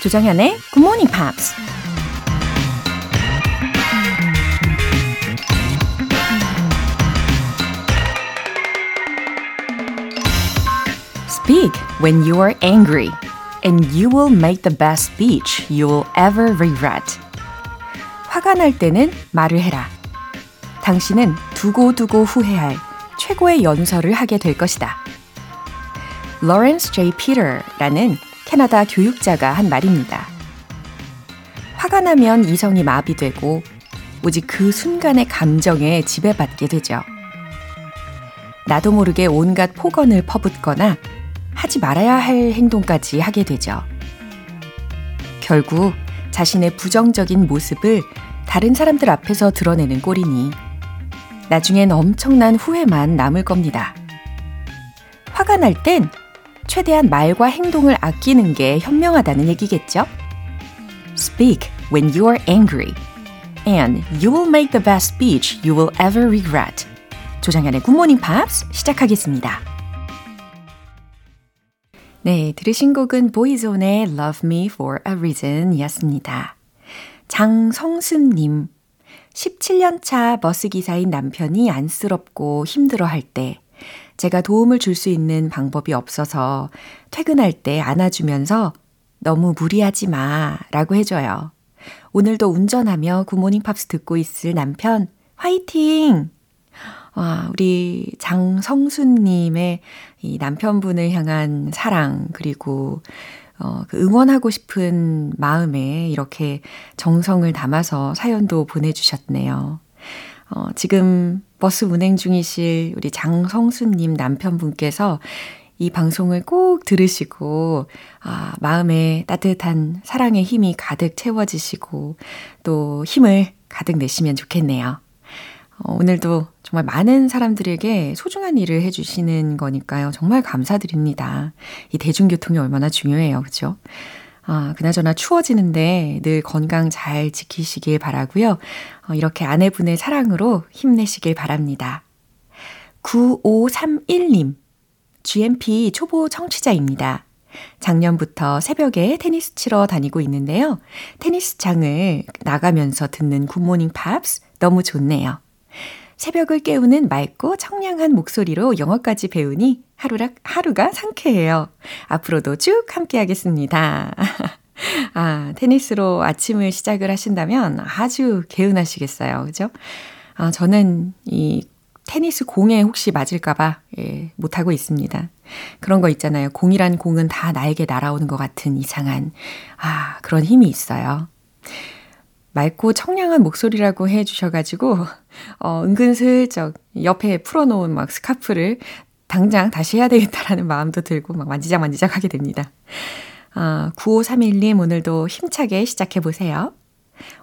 조정현의 Good Morning Pops. Speak when you are angry, and you will make the best speech you will ever regret. 화가 날 때는 말을 해라. 당신은 두고두고 후회할 최고의 연설을 하게 될 것이다. Lawrence J. Peter라는 캐나다 교육자가 한 말입니다. 화가 나면 이성이 마비되고 오직 그 순간의 감정에 지배받게 되죠. 나도 모르게 온갖 폭언을 퍼붓거나 하지 말아야 할 행동까지 하게 되죠. 결국 자신의 부정적인 모습을 다른 사람들 앞에서 드러내는 꼴이니 나중엔 엄청난 후회만 남을 겁니다. 화가 날 땐 최대한 말과 행동을 아끼는 게 현명하다는 얘기겠죠? Speak when you are angry, and you will make the best speech you will ever regret. 조장현의 굿모닝 팝스 시작하겠습니다. 네, 들으신 곡은 보이존의 Love Me for a Reason 이었습니다. 장성순님, 17년차 버스기사인 남편이 안쓰럽고 힘들어 할 때, 제가 도움을 줄 수 있는 방법이 없어서 퇴근할 때 안아주면서 너무 무리하지 마 라고 해줘요. 오늘도 운전하며 굿모닝 팝스 듣고 있을 남편, 화이팅! 와, 우리 장성순님의 이 남편분을 향한 사랑, 그리고 어, 그 응원하고 싶은 마음에 이렇게 정성을 담아서 사연도 보내주셨네요. 어, 지금 버스 운행 중이실 우리 장성수님 남편분께서 이 방송을 꼭 들으시고, 아, 마음에 따뜻한 사랑의 힘이 가득 채워지시고, 또 힘을 가득 내시면 좋겠네요. 어, 오늘도 정말 많은 사람들에게 소중한 일을 해주시는 거니까요. 정말 감사드립니다. 이 대중교통이 얼마나 중요해요. 그죠? 아, 그나저나 추워지는데 늘 건강 잘 지키시길 바라고요. 어, 이렇게 아내분의 사랑으로 힘내시길 바랍니다. 9531님, GMP 초보 청취자입니다. 작년부터 새벽에 테니스 치러 다니고 있는데요. 테니스장을 나가면서 듣는 굿모닝 팝스 너무 좋네요. 새벽을 깨우는 맑고 청량한 목소리로 영어까지 배우니 하루라, 하루가 상쾌해요. 앞으로도 쭉 함께 하겠습니다. 아, 테니스로 아침을 시작을 하신다면 아주 개운하시겠어요. 그죠? 아, 저는 이 테니스 공에 혹시 맞을까봐, 예, 못하고 있습니다. 그런 거 있잖아요. 공이란 공은 다 나에게 날아오는 것 같은 이상한, 아, 그런 힘이 있어요. 맑고 청량한 목소리라고 해 주셔가지고, 어, 은근슬쩍 옆에 풀어놓은 막 스카프를 당장 다시 해야 되겠다라는 마음도 들고 막 만지작 만지작 하게 됩니다. 아, 9531님 오늘도 힘차게 시작해 보세요.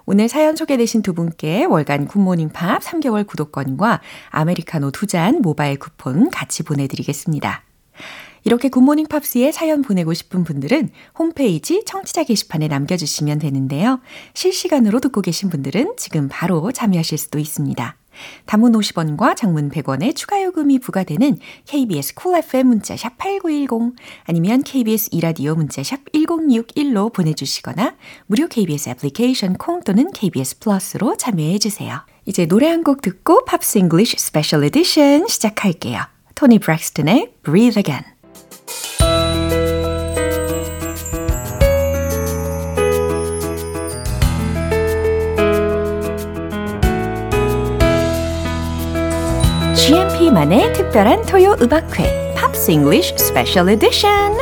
오늘 사연 소개되신 두 분께 월간 굿모닝 팝 3개월 구독권과 아메리카노 두 잔 모바일 쿠폰 같이 보내드리겠습니다. 이렇게 굿모닝 팝스에 사연 보내고 싶은 분들은 홈페이지 청취자 게시판에 남겨주시면 되는데요. 실시간으로 듣고 계신 분들은 지금 바로 참여하실 수도 있습니다. 단문 50원과 장문 100원의 추가 요금이 부과되는 KBS cool cool FM 문자샵 8910 아니면 KBS 이라디오 문자샵 1061로 보내주시거나 무료 KBS 애플리케이션 콩 또는 KBS 플러스로 참여해 주세요. 이제 노래 한 곡 듣고 Pops English special edition 시작할게요. 토니 브렉스턴의 Breathe Again GMP만의 특별한 토요 음악회 Pops English special edition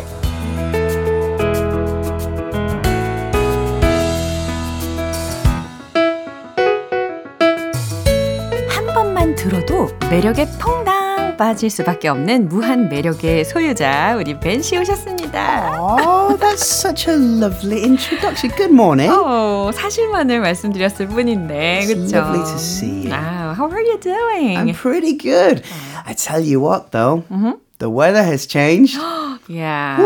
한 번만 들어도 매력에 퐁당 빠질 수밖에 없는 무한 매력의 소유자 우리 벤 씨 오셨습니다. Oh, that's such a lovely introduction. Good morning. 어, 사실만을 말씀드렸을 뿐인데, 그렇죠? Lovely to see you. Wow, how are you doing? I'm pretty good. I tell you what, though, Mm-hmm. the weather has changed. Yeah.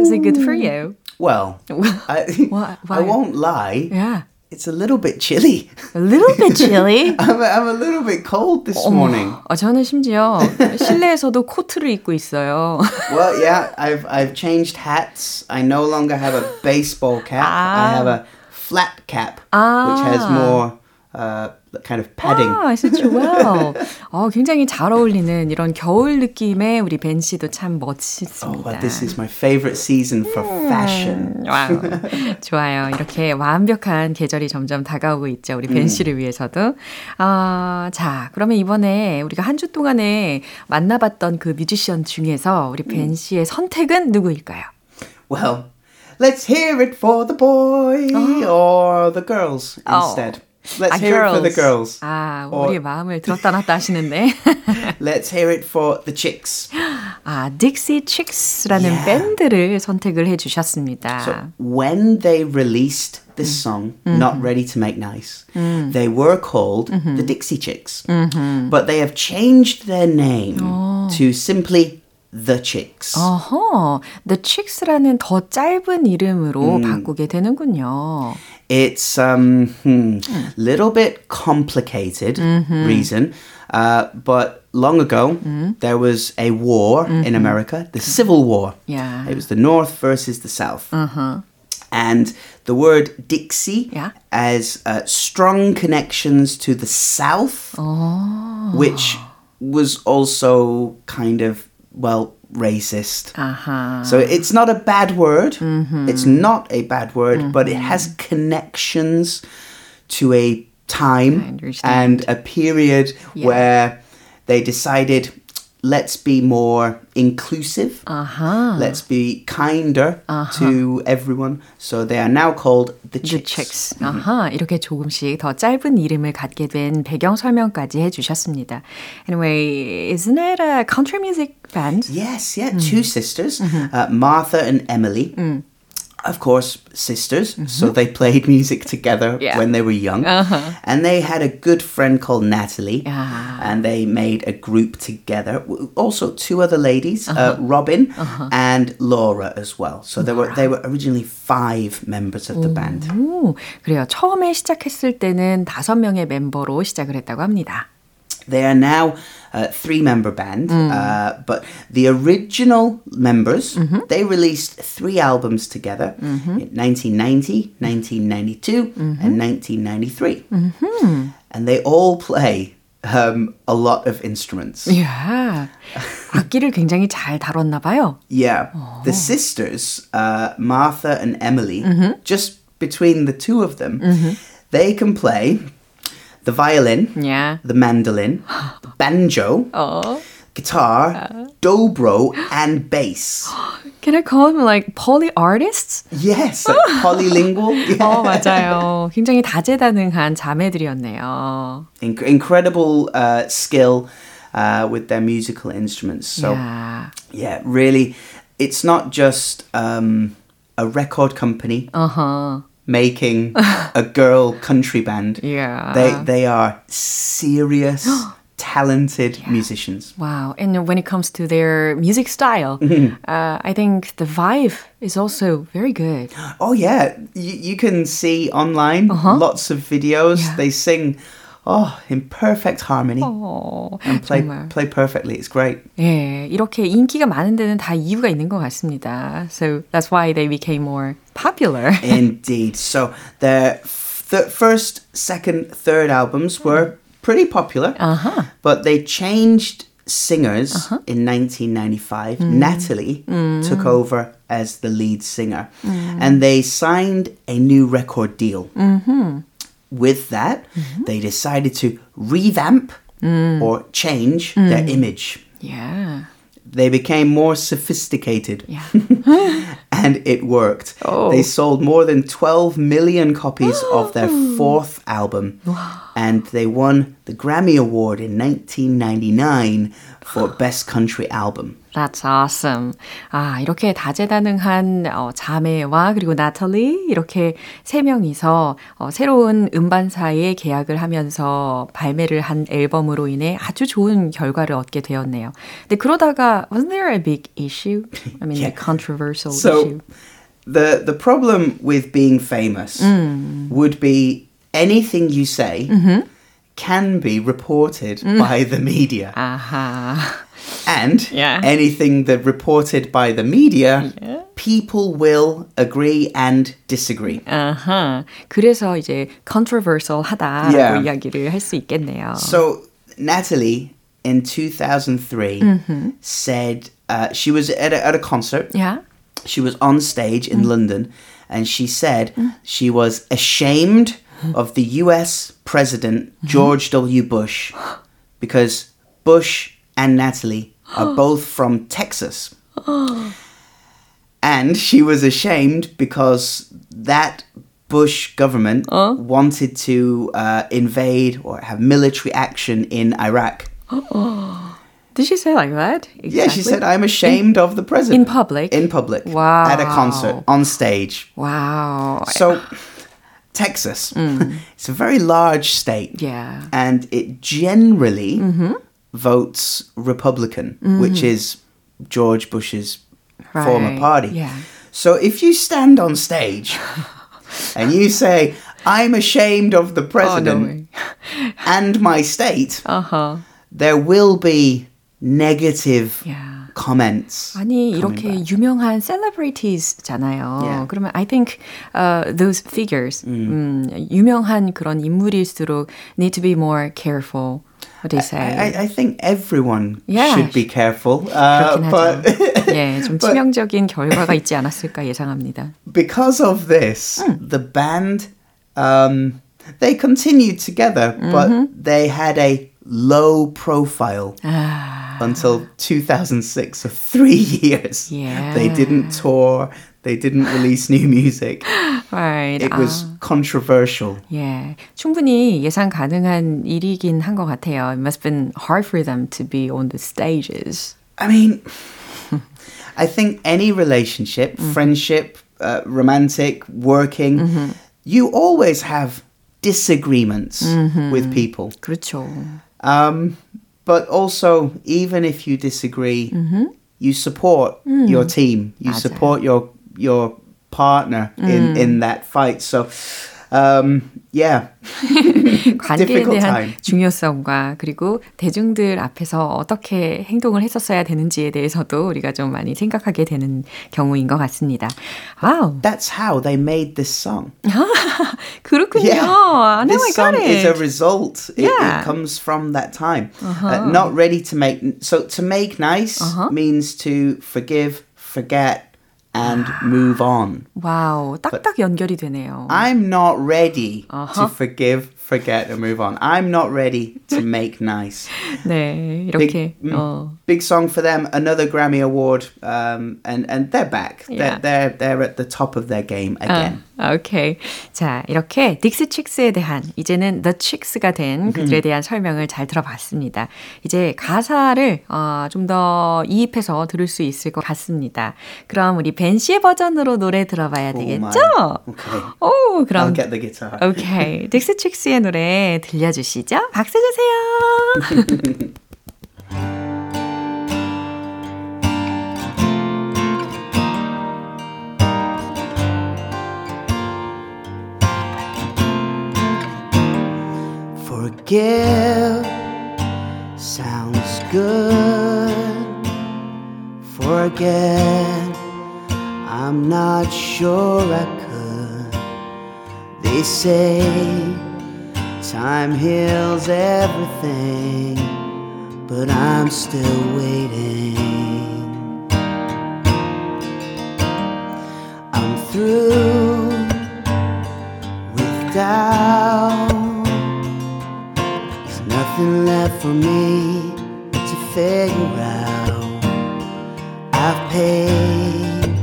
Is it good for you? well, I, Why- I why? won't lie. Yeah. it's a little bit chilly. A little bit chilly. I'm a, I'm a little bit cold this morning. 어, 저는 심지어 실내에서도 코트를 입고 있어요. Well, yeah, I've I've changed hats. I no longer have a baseball cap. I have a flat cap, which has more uh, kind of padding. 아, such well. 어, 굉장히 잘 어울리는 이런 겨울 느낌의 우리 벤 씨도 참 Oh, 멋있습니다. but this is my favorite season for fashion. 와우. 좋아요. 이렇게 완벽한 계절이 점점 다가오고 있죠. 우리 벤 씨를 위해서도. 아, 자, 그러면 이번에 우리가 한 주 동안에 만나봤던 그 뮤지션 중에서 우리 벤 씨의 선택은 누구일까요? Well, let's hear it for the boy or the girls instead. Let's 아, hear it for the girls. 아, or 우리의 마음을 들었다 놨다 하시는데. let's hear it for the chicks. 아, Dixie Chicks라는 Yeah. 밴드를 선택을 해 주셨습니다. So when they released this song, Not Ready to Make Nice, they were called the Dixie Chicks. But they have changed their name to simply the Chicks. 어허, The Chicks라는 더 짧은 이름으로 바꾸게 되는군요. It's um hmm, little bit complicated reason, uh, but long ago there was a war in America, the Civil War. Yeah. It was the North versus the South. And the word Dixie Yeah. as uh, strong connections to the South, which was also kind of well racist. 아하. So it's not a bad word. Mm-hmm. It's not a bad word, mm-hmm. but it has connections to a time and a period Yeah. where they decided let's be more inclusive. 아하. Let's be kinder to everyone. So they are now called the The chicks. Chicks. 아하, 이렇게 조금씩 더 짧은 이름을 갖게 된 배경 설명까지 해주셨습니다. Anyway, isn't it a country music band? Yes, yeah, two sisters, uh, Martha and Emily. Of course, sisters. So they played music together Yeah. when they were young. And they had a good friend called Natalie. Ah. And they made a group together. W- Also, two other ladies, uh Robin and Laura as well. So there were they were originally five members of the band. 오, 그래요. 처음에 시작했을 때는 다섯 명의 멤버로 시작을 했다고 합니다. They are now a three-member band, uh, but the original members they released three albums together in 1990, 1992, and 1993, and they all play um, a lot of instruments. 이야, 악기를 굉장히 잘 다뤘나 봐요. Yeah, the sisters, uh, Martha and Emily, just between the two of them, they can play the violin, Yeah. the mandolin, the banjo, 어. guitar, dobro, and bass. Can I call them like poly artists? Yes, like polylingual. Yeah. 어, 맞아요. 굉장히 다재다능한 자매들이었네요. Inc- incredible uh, skill uh, with their musical instruments. So, 야, yeah, really, it's not just um, a record company 어허. making a girl country band. Yeah. They they are serious, talented musicians. Wow. And when it comes to their music style, uh, I think the vibe is also very good. Oh yeah, you, you can see online lots of videos. Yeah. They sing, oh, in perfect harmony 어, and play 정말. play perfectly. It's great. 예, 이렇게 인기가 많은 데는 다 이유가 있는 것 같습니다. So that's why they became more popular. Indeed. So their th- first, second, third albums were pretty popular, Uh-huh. but they changed singers in 1995. Natalie took over as the lead singer, and they signed a new record deal. With that, mm-hmm. they decided to revamp mm. or change mm. their image. Yeah. They became more sophisticated. Yeah. and it worked. Oh. They sold more than 12 million copies of their fourth album. And they won the Grammy Award in 1999 for Best Country Album. That's awesome. 아, 이렇게 다재다능한 어, 자매와 그리고 나탈리 이렇게 세 명이서 어, 새로운 음반사에 계약을 하면서 발매를 한 앨범으로 인해 아주 좋은 결과를 얻게 되었네요. 근데 그러다가 wasn't there a big issue? I mean, Yeah. a controversial So, issue. the the problem with being famous would be anything you say can be reported by the media. 아하. And Yeah. anything that reported by the media, people will agree and disagree. 아하. 그래서 이제 controversial 하다라고 Yeah. 이야기를 할 수 있겠네요. So Natalie in 2003 said uh, she was at a, at a concert. yeah. She was on stage in London and she said she was ashamed of the US President George W. Bush because Bush and Natalie are both from Texas. And she was ashamed because that Bush government wanted to uh, invade or have military action in Iraq. Did she say like that? Yeah, she said, I'm ashamed of the president. in public? In public. Wow. At a concert, on stage. Wow. So, Texas, mm. it's a very large state. Yeah. And it generally mm-hmm. votes Republican, mm. which is George Bush's former party. Yeah. So, if you stand on stage and you say, I'm ashamed of the Oh, no president way. and my state, Uh-huh. there will be negative Yeah comments. 아니 coming 이렇게 back. 유명한 celebrities잖아요. Yeah. 그러면 I think uh, those figures 음, 유명한 그런 인물일수록 need to be more careful. What do you say? I, I think everyone Yeah. should be careful. Uh, 그렇긴 but 하죠. 예, 좀 but- 치명적인 결과가 있지 않았을까 예상합니다. because of this, the band um, they continued together, but they had a low profile until 2006. So three years. Yeah. They didn't tour. They didn't release new music. Right. It was 아, controversial. 예, 충분히 예상 가능한 일이긴 한 것 같아요. It must have been hard for them to be on the stages. I mean, I think any relationship, friendship, uh, romantic, working, you always have disagreements with people. 그렇죠. um, but also, even if you disagree, mm-hmm. you support mm. your team. You support your your partner in mm. in that fight. So. Um, yeah, 관계에 대한 time. 중요성과 그리고 대중들 앞에서 어떻게 행동을 했었어야 되는지에 대해서도 우리가 좀 많이 생각하게 되는 경우인 것 같습니다. 와우, That's how they made this song. 그렇군요. Yeah. This song is a result. It, Yeah. it comes from that time. Uh, not ready to make. So to make nice means to forgive, forget, and move on. 와우, 딱딱 연결이 되네요. I'm not ready to Uh-huh. forgive, forget, and move on. I'm not ready to make nice. 네, 이렇게 음. 어, Big song for them. Another Grammy Award, um, and and they're back. Yeah. They're, they're they're at the top of their game again. 아, 오케이. 자, 이렇게 딕스 칙스에 대한 이제는 The Chicks가 된 그들에 대한 설명을 잘 들어봤습니다. 이제 가사를 어, 좀더 이입해서 들을 수 있을 것 같습니다. 그럼 우리 벤 씨의 버전으로 노래 들어봐야 되겠죠? Okay. 오, I'll 그럼 get the guitar. 오케이. 딕스 칙스 의 노래 들려주시죠. 박수 주세요. Forgive sounds good. Forget, I'm not sure I could. They say time heals everything, but I'm still waiting. I'm through with doubt. There's nothing left for me to figure out. I've paid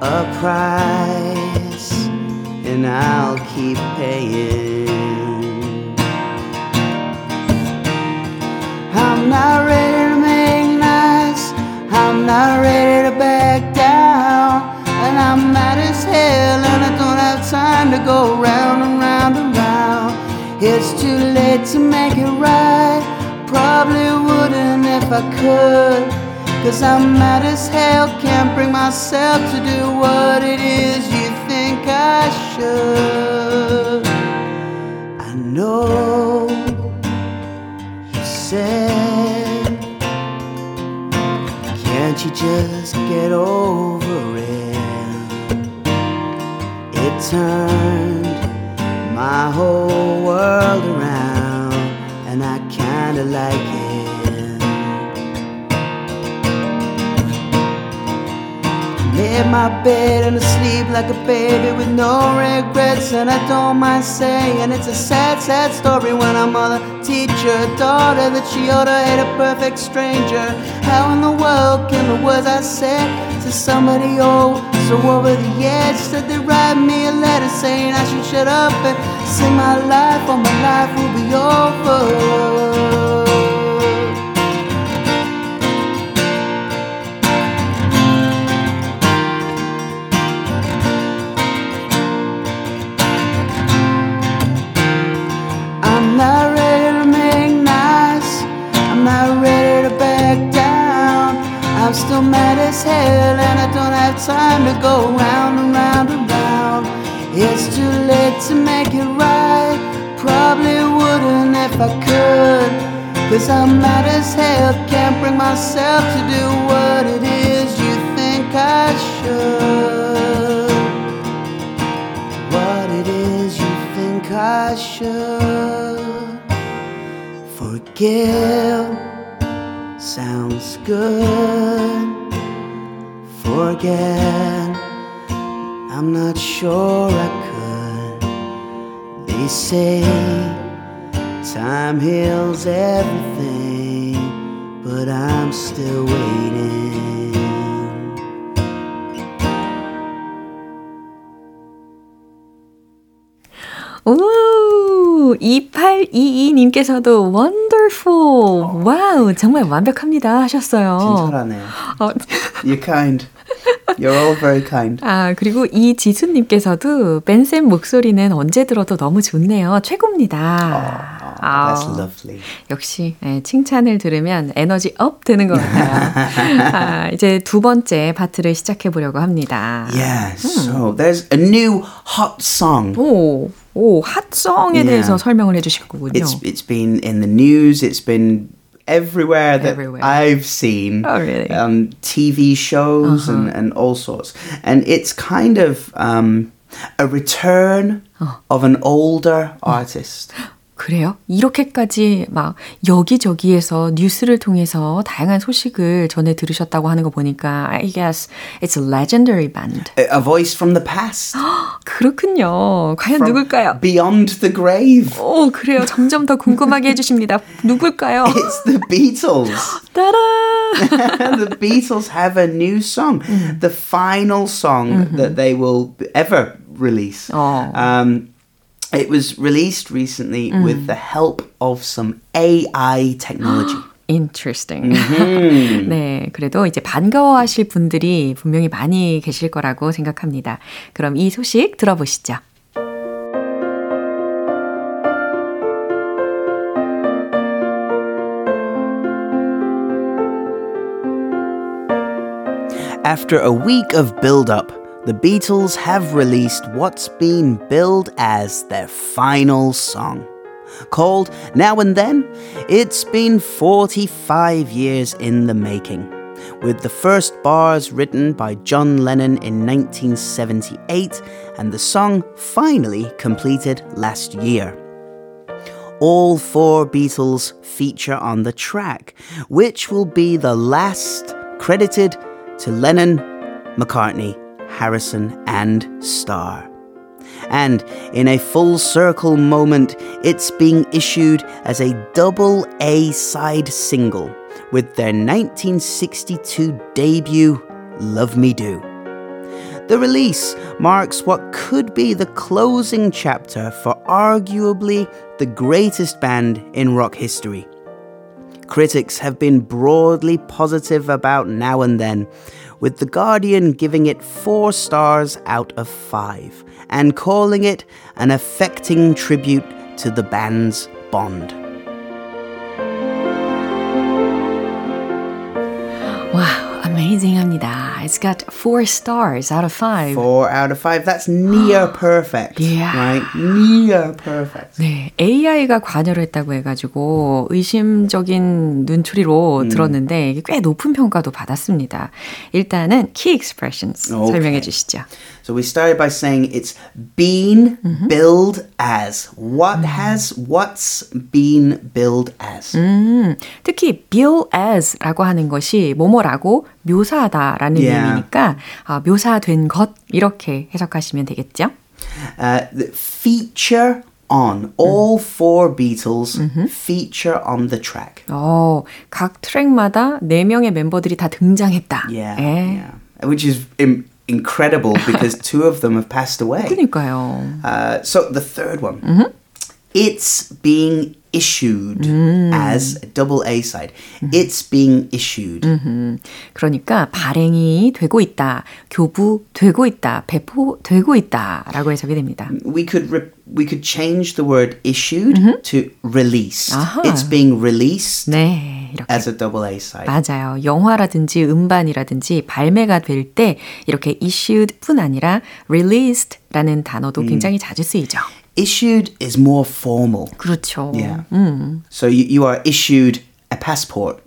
a price, and I'll keep paying. I'm not ready to make nice. I'm not ready to back down. And I'm mad as hell, and I don't have time to go round and round and round. It's too late to make it right. Probably wouldn't if I could. Cause I'm mad as hell, can't bring myself to do what it is you think I should. I know you said, can't you just get over it? It turned my whole world around, and I kinda like it. Made my bed and asleep like a baby with no regrets, and I don't mind saying it's a sad, sad story when I'm a teacher daughter that she ought to hate a perfect stranger. How in the world can the words I said to somebody old so over the edge said they write me a letter saying I should shut up and sing my life or my life will be over. As hell and I don't have time to go round and round and round. It's too late to make it right. Probably wouldn't if I could. Cause I'm mad as hell, can't bring myself to do what it is you think I should. What it is you think I should. Forgive sounds good. Forget, I'm not sure I could. They say time heals everything, but I'm still waiting. 오, 2822님께서도 wonderful. 와우, 정말 완벽합니다 하셨어요. 잘하네요. 어, You're kind. You're all very kind. 아, 그리고 이지수님께서도 벤쌤 목소리는 언제 들어도 너무 좋네요. 최고입니다. Oh, that's lovely. 역시 예, 칭찬을 들으면 에너지 up 되는 것 같아요. 아, 이제 두 번째 파트를 시작해 보려고 합니다. Yeah, so there's a new hot song. 오, 오, hot song에 Yeah. 대해서 설명을 해 주실 거군요. It's it's been in the news. It's been everywhere that Everywhere. I've seen. Oh, really? Uh-huh. Um, TV shows and and all sorts. And it's kind of um, a return Oh. of an older artist. 그래요? 이렇게까지 막 여기저기에서 뉴스를 통해서 다양한 소식을 전해 들으셨다고 하는 거 보니까 I guess it's a legendary band. A voice from the past. 그렇군요. 과연 from 누굴까요? Beyond the grave. 오, 그래요. 점점 더 궁금하게 해 주십니다. 누굴까요? It's the Beatles. 따라! the Beatles have a new song, the final song that they will ever release. Oh. Um, it was released recently with the help of some AI technology. Interesting. 네, 그래도 이제 반가워하실 분들이 분명히 많이 계실 거라고 생각합니다. 그럼 이 소식 들어보시죠. After a week of build up, the Beatles have released what's been billed as their final song. Called Now and Then, it's been 45 years in the making, with the first bars written by John Lennon in 1978 and the song finally completed last year. All four Beatles feature on the track, which will be the last credited to Lennon, McCartney, Harrison, and Starr. And in a full circle moment, it's being issued as a double A side single with their 1962 debut, Love Me Do. The release marks what could be the closing chapter for arguably the greatest band in rock history. Critics have been broadly positive about Now and Then, with The Guardian giving it four stars out of five and calling it an affecting tribute to the band's bond. 와우, amazing합니다. It's got four stars out of five. Four out of five. That's near perfect. Yeah. Right? Near perfect. 네, AI가 관여를 했다고 해가지고 의심적인 눈초리로 들었는데 이게 꽤 높은 평가도 받았습니다. 일단은 key expressions 오케이. 설명해 주시죠. So we started by saying it's been billed as. What has what's been billed as? 음, 특히 bill as라고 하는 것이 뭐뭐라고 묘사하다라는 Yeah. 의미니까 아, 묘사된 것 이렇게 해석하시면 되겠죠? Uh, the feature on. All four Beatles feature on the track. 어, 각 트랙마다 네 명의 멤버들이 다 등장했다. Yeah, 예. yeah. Which is im- incredible because two of them have passed away. 그러니까요. Uh, so the third one, It's being issued as a double A side. It's being issued. 그러니까 발행이 되고 있다, 교부되고 있다, 배포되고 있다라고 해석이 됩니다. We could re- we could change the word issued to released. 아하. It's being released 네, 이렇게. as a double A side. 맞아요. 영화라든지 음반이라든지 발매가 될 때 이렇게 issued뿐 아니라 released라는 단어도 굉장히 자주 쓰이죠. Issued is more formal. 그렇죠. Yeah. So you, you are issued a passport,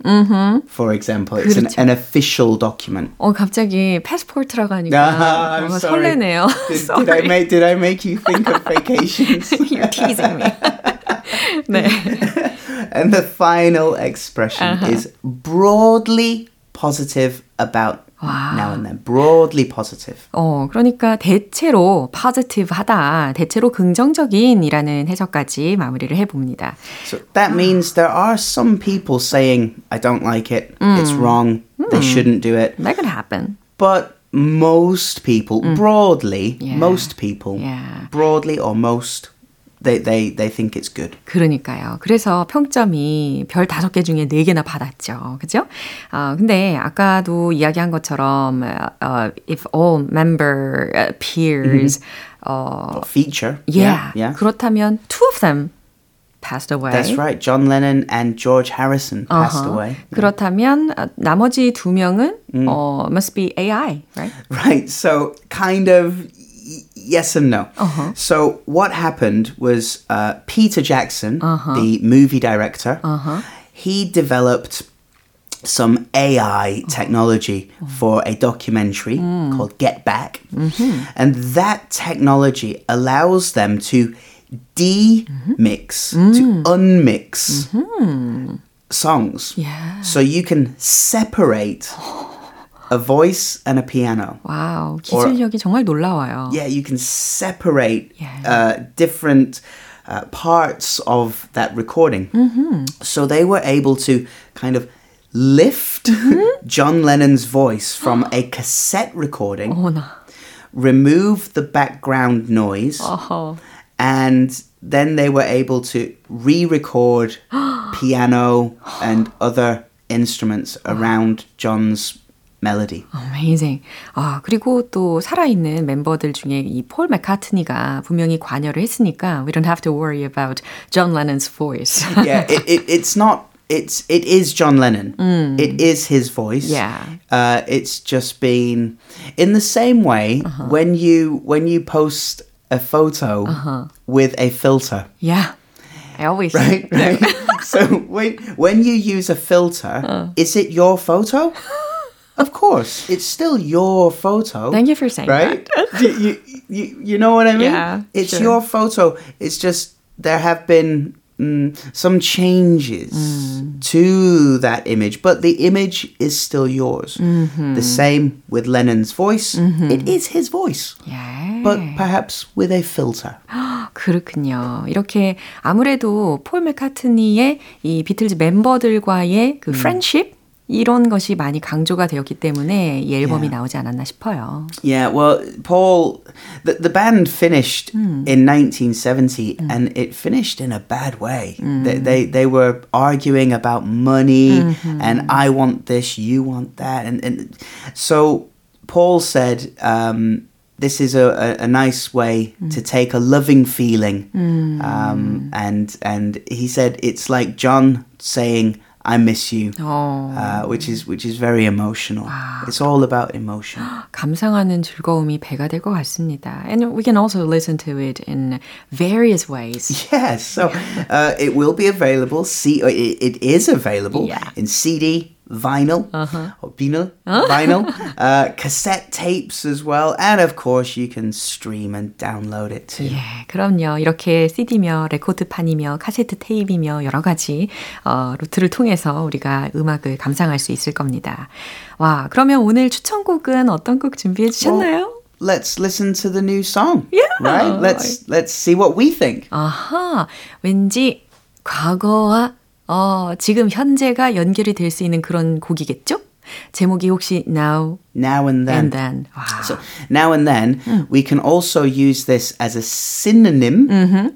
for example. It's an, 그렇죠. an official document. 어 갑자기 패스포트라고 하니까 Ah, I'm 뭔가 sorry. 설레네요. Did, did I Sorry. make did I make you think of vacations? You're teasing me. 네. and the final expression is broadly positive about now and then. Broadly positive. 어, 그러니까 대체로 positive하다, 대체로 긍정적인이라는 해석까지 마무리를 해봅니다. So that means there are some people saying, I don't like it, it's wrong, they shouldn't do it. That could happen. But most people, broadly, Yeah. most people, Yeah. broadly or most, they, they, they think it's good. 그러니까요. 그래서 평점이 별 다섯 개 중에 네 개나 받았죠. 그죠? 어, 근데 아까도 이야기한 것처럼, 어, if all member uh, peers, 어, Feature. yeah, Yeah. 그렇다면 two of them passed away. That's right. John Lennon and George Harrison passed 어허. away. 그렇다면 어, 나머지 두 명은 어, must be AI, right? Right. So, kind of yes and no. Uh-huh. So, what happened was uh, Peter Jackson, uh-huh. the movie director, uh-huh. he developed some AI technology for a documentary mm. called Get Back. Mm-hmm. And that technology allows them to de-mix, to mm. unmix mm-hmm. songs. Yeah. So you can separate a voice and a piano. 와우, 기술력이 정말 놀라워요. Yeah, you can separate Yeah. uh, different uh, parts of that recording. So they were able to kind of lift John Lennon's voice from a cassette recording, 어머나. remove the background noise, 어허. and then they were able to re-record piano and other instruments around John's melody. Amazing. 아, 그리고 또 살아있는 멤버들 중에 이 폴 맥카트니가 분명히 관여를 했으니까 we don't have to worry about John Lennon's voice. yeah, it, it, it's not. It's it is John Lennon. It is his voice. Yeah. Uh, it's just been in the same way when you when you post a photo with a filter, yeah. I always right? Right. so when when you use a filter, is it your photo? of course, it's still your photo. Thank you for saying right? you, you, you, you know what I mean? Yeah, It's sure. your photo. It's just there have been mm, some changes Mm. to that image, but the image is still yours. Mm-hmm. The same with Lennon's voice. It is his voice, Yeah. but perhaps with a filter. 그렇군요. 이렇게 아무래도 폴 맥카트니의 이 비틀즈 멤버들과의 그 friendship 이런 것이 많이 강조가 되었기 때문에 이 앨범이 나오지 않았나 싶어요. Yeah, well, Paul, the, the band finished in 1970 and it finished in a bad way. They, they, they were arguing about money and I want this, you want that. And, and so Paul said, um, this is a, a, a nice way to take a loving feeling. Um, and, and he said, it's like John saying, I miss you, 어. uh, which is which is very emotional. It's all about emotion. 감상하는 즐거움이 배가 될 것 같습니다. And we can also listen to it in various ways. Yes, so uh, it will be available. C, uh, it, it is available Yeah. in CD, Vinyl, or vinyl, vinyl, uh, cassette tapes as well, and of course you can stream and download it too. 예, 그럼요. 이렇게 CD며 레코드판이며 카세트 테이프이며 여러 가지 어, 루트를 통해서 우리가 음악을 감상할 수 있을 겁니다. 와, 그러면 오늘 추천곡은 어떤 곡 준비해 주셨나요? Let's listen to the new song. Yeah. Right? Let's let's see what we think. 아하, 왠지 과거와 어, 지금 현재가 연결이 될 수 있는 그런 곡이겠죠? 제목이 혹시 Now Now and then. and Then. 와. So now and then we can also use this as a synonym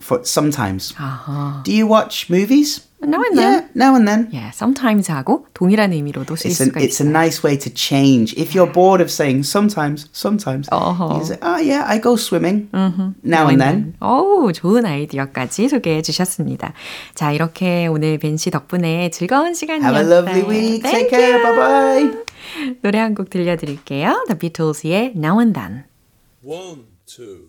for sometimes. 아하. Do you watch movies? Now and Yeah, then. now and then. 예, sometimes 하고 동일한 의미로도 쓸 It's, an, 수가 it's a 있어요. nice way to change. If you're bored of saying sometimes, sometimes, Uh-huh. you say, oh yeah, I go swimming now and then. 오, 좋은 아이디어까지 소개해 주셨습니다. 자, 이렇게 오늘 벤씨 덕분에 즐거운 시간이었어요. Have a lovely week. Take Thank care. you. Bye bye. 노래 한 곡 들려드릴게요. The Beatles의 Now and Then. One, two.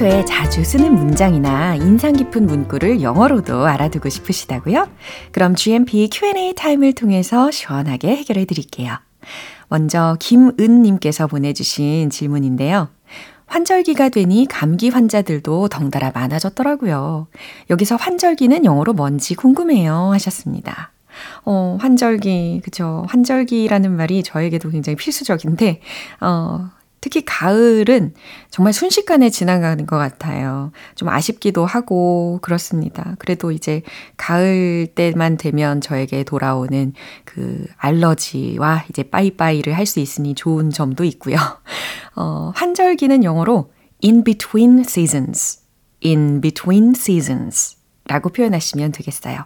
평소에 자주 쓰는 문장이나 인상 깊은 문구를 영어로도 알아두고 싶으시다고요? 그럼 GMP Q&A 타임을 통해서 시원하게 해결해 드릴게요. 먼저 김은님께서 보내주신 질문인데요. 환절기가 되니 감기 환자들도 덩달아 많아졌더라고요. 여기서 환절기는 영어로 뭔지 궁금해요 하셨습니다. 어, 환절기, 그쵸. 환절기라는 말이 저에게도 굉장히 필수적인데, 어, 특히 가을은 정말 순식간에 지나가는 것 같아요. 좀 아쉽기도 하고 그렇습니다. 그래도 이제 가을 때만 되면 저에게 돌아오는 그 알러지와 이제 빠이빠이를 할 수 있으니 좋은 점도 있고요. 어, 환절기는 영어로 in between seasons, in between seasons. 라고 표현하시면 되겠어요.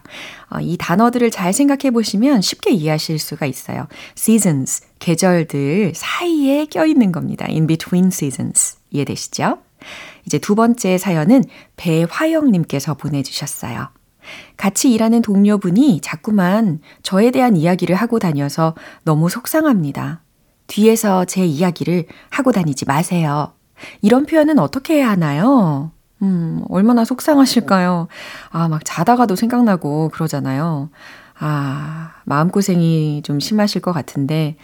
어, 이 단어들을 잘 생각해 보시면 쉽게 이해하실 수가 있어요. seasons, 계절들 사이에 껴있는 겁니다. in between seasons. 이해되시죠? 이제 두 번째 사연은 배화영님께서 보내주셨어요. 같이 일하는 동료분이 자꾸만 저에 대한 이야기를 하고 다녀서 너무 속상합니다. 뒤에서 제 이야기를 하고 다니지 마세요. 이런 표현은 어떻게 해야 하나요? 음, 얼마나 속상하실까요? 아, 막 자다가도 생각나고 그러잖아요. 아, 마음고생이 좀 심하실 것 같은데,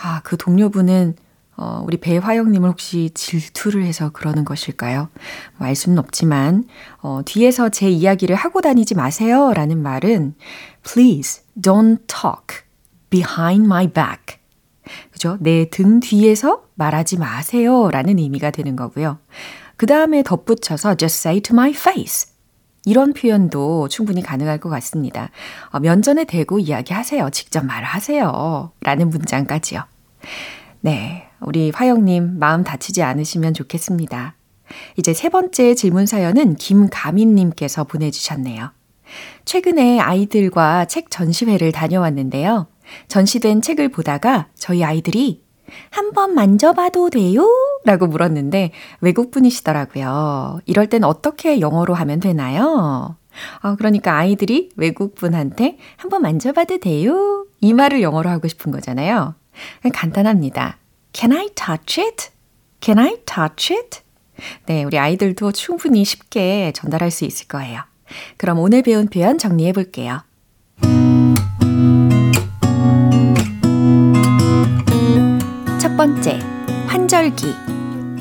아, 그 동료분은, 어, 우리 배화영님을 혹시 질투를 해서 그러는 것일까요? 뭐 알 수는 없지만, 어, 뒤에서 제 이야기를 하고 다니지 마세요. 라는 말은, please don't talk behind my back. 그죠? 내 등 뒤에서 말하지 마세요. 라는 의미가 되는 거고요. 그 다음에 덧붙여서 just say to my face. 이런 표현도 충분히 가능할 것 같습니다. 어, 면전에 대고 이야기하세요. 직접 말하세요. 라는 문장까지요. 네. 우리 화영님 마음 다치지 않으시면 좋겠습니다. 이제 세 번째 질문 사연은 김가민님께서 보내주셨네요. 최근에 아이들과 책 전시회를 다녀왔는데요. 전시된 책을 보다가 저희 아이들이 한번 만져봐도 돼요? 라고 물었는데 외국분이시더라고요. 이럴 땐 어떻게 영어로 하면 되나요? 어, 그러니까 아이들이 외국분한테 한번 만져봐도 돼요? 이 말을 영어로 하고 싶은 거잖아요. 간단합니다. Can I touch it? Can I touch it? 네, 우리 아이들도 충분히 쉽게 전달할 수 있을 거예요. 그럼 오늘 배운 표현 정리해 볼게요. 번째, 환절기.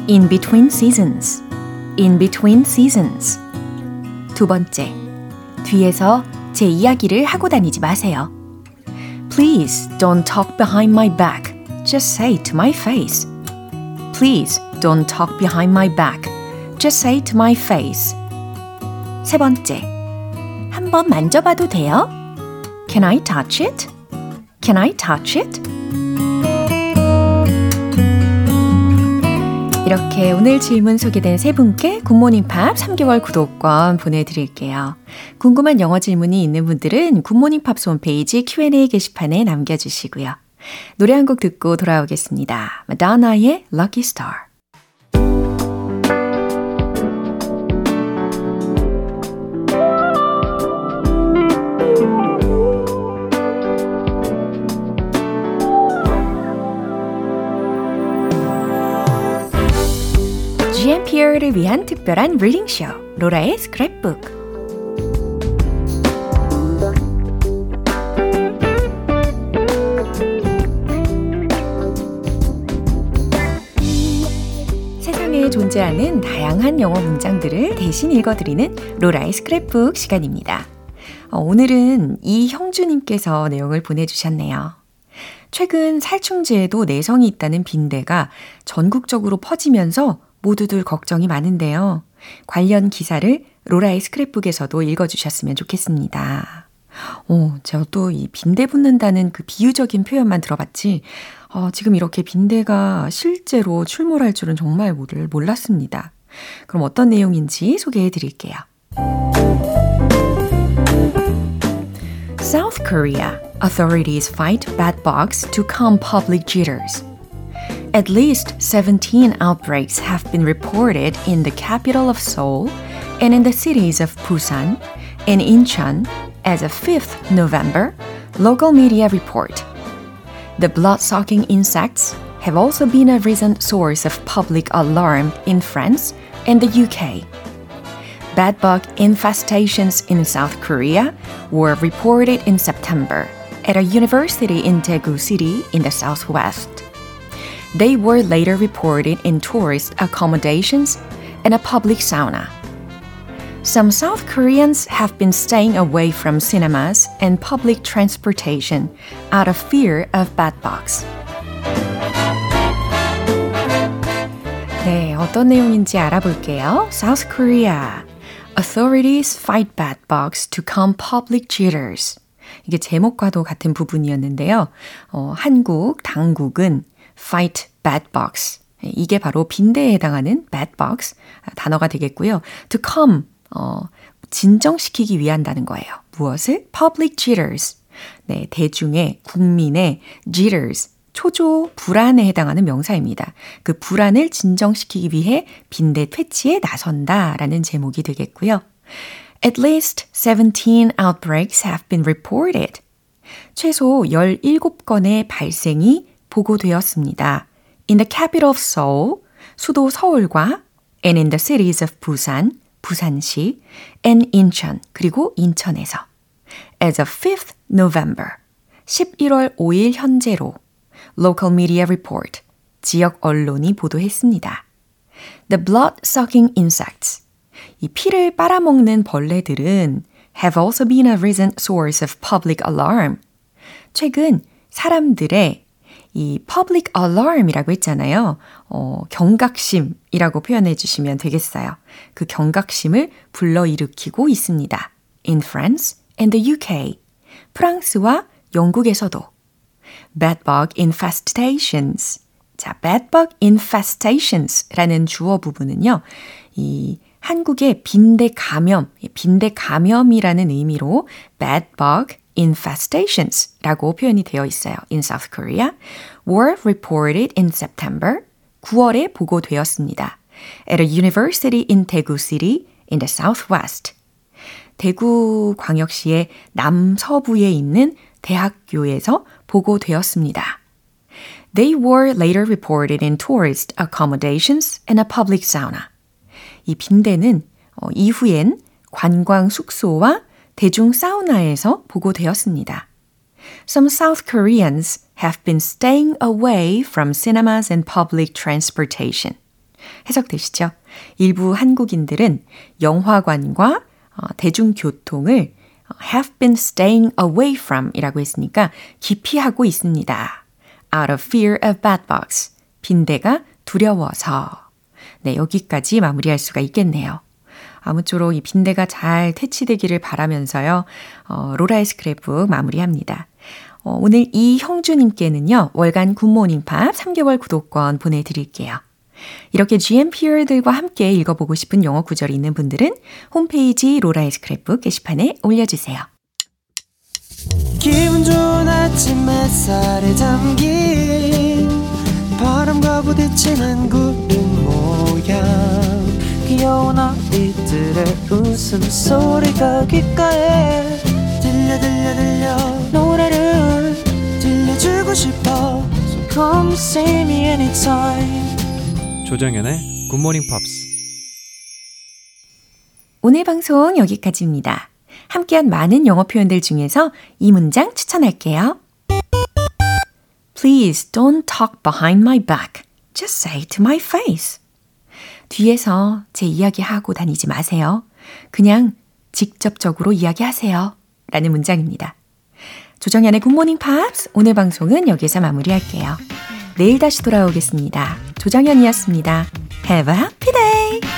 In between seasons. In between seasons. 두 번째, 뒤에서 제 이야기를 하고 다니지 마세요. Please don't talk behind my back. Just say to my face. Please don't talk behind my back. Just say to my face. 세 번째, 한번 만져봐도 돼요? Can I touch it? Can I touch it? 이렇게 오늘 질문 소개된 세 분께 굿모닝 팝 3개월 구독권 보내드릴게요. 궁금한 영어 질문이 있는 분들은 굿모닝 팝스 홈페이지 Q&A 게시판에 남겨주시고요. 노래 한 곡 듣고 돌아오겠습니다. 마돈나의 Lucky Star. GMPR를 위한 특별한 리딩쇼 로라의 스크랩북 세상에 존재하는 다양한 영어 문장들을 대신 읽어드리는 로라의 스크랩북 시간입니다. 어, 오늘은 이형주님께서 내용을 보내주셨네요. 최근 살충제에도 내성이 있다는 빈대가 전국적으로 퍼지면서 모두들 걱정이 많은데요. 관련 기사를 로라의 스크랩북에서도 읽어주셨으면 좋겠습니다. 어, 제가 또 이 빈대 붙는다는 그 비유적인 표현만 들어봤지, 어, 지금 이렇게 빈대가 실제로 출몰할 줄은 정말 몰랐습니다. 그럼 어떤 내용인지 소개해 드릴게요. South Korea. Authorities fight bad bugs to calm public jitters. At least 17 outbreaks have been reported in the capital of Seoul and in the cities of Busan and Incheon as of 5th November, local media report. The blood-sucking insects have also been a recent source of public alarm in France and the UK. Bedbug infestations in South Korea were reported in September at a university in Daegu City in the southwest. They were later reported in tourist accommodations and a public sauna. Some South Koreans have been staying away from cinemas and public transportation out of fear of bedbugs. 네, 어떤 내용인지 알아볼게요. South Korea. Authorities fight bedbugs to calm public jitters. 이게 제목과도 같은 부분이었는데요. 어, 한국 당국은 fight bedbugs. 이게 바로 빈대에 해당하는 bedbugs 단어가 되겠고요. to calm, 어, 진정시키기 위한다는 거예요. 무엇을? public jitters. 네, 대중의, 국민의 jitters. 초조 불안에 해당하는 명사입니다. 그 불안을 진정시키기 위해 빈대 퇴치에 나선다라는 제목이 되겠고요. At least 17 outbreaks have been reported. 최소 17건의 발생이 보고되었습니다. In the capital of Seoul, 수도 서울과 and in the cities of Busan, 부산시, and Incheon, 그리고 인천에서. As of 5th November, 11월 5일 현재로 local media report, 지역 언론이 보도했습니다. The blood-sucking insects, 이 피를 빨아먹는 벌레들은 have also been a recent source of public alarm. 최근 사람들의 이 public alarm이라고 했잖아요. 어, 경각심이라고 표현해 주시면 되겠어요. 그 경각심을 불러일으키고 있습니다. In France and the UK. 프랑스와 영국에서도. bedbug infestations. 자, bedbug infestations라는 주어 부분은요. 이 한국의 빈대 감염, 빈대 감염이라는 의미로 bedbug infestations라고 표현이 되어 있어요. In South Korea were reported in September 9월에 보고되었습니다. At a university in Daegu City in the southwest. 대구 광역시의 남서부에 있는 대학교에서 보고되었습니다. They were later reported in tourist accommodations and a public sauna. 이 빈대는 어, 이후엔 관광 숙소와 대중 사우나에서 보고되었습니다. Some South Koreans have been staying away from cinemas and public transportation. 해석되시죠? 일부 한국인들은 영화관과 어, 대중교통을 have been staying away from 이라고 했으니까 기피하고 있습니다. out of fear of bad bugs. 빈대가 두려워서. 네, 여기까지 마무리할 수가 있겠네요. 아무쪼록 이 빈대가 잘 퇴치되기를 바라면서요. 어, 로라의 스크랩북 마무리합니다. 어, 오늘 이형주님께는요. 월간 굿모닝 팝 3개월 구독권 보내드릴게요. 이렇게 GMPR들과 함께 읽어보고 싶은 영어 구절이 있는 분들은 홈페이지 로라의 스크랩북 게시판에 올려주세요. 기분 좋은 아침 햇살에 담긴 바람과 부딪히는 구름 모양 귀여운 아이들의 웃음소리가 귓가에 들려 들려 들려 노래를 들려주고 싶어 So come see me anytime 조정현의 굿모닝 팝스 오늘 방송 여기까지입니다. 함께한 많은 영어 표현들 중에서 이 문장 추천할게요. Please don't talk behind my back. Just say to my face. 뒤에서 제 이야기하고 다니지 마세요. 그냥 직접적으로 이야기하세요. 라는 문장입니다. 조정현의 굿모닝 팝스 오늘 방송은 여기서 마무리할게요. 내일 다시 돌아오겠습니다. 조정연이었습니다. Have a happy day!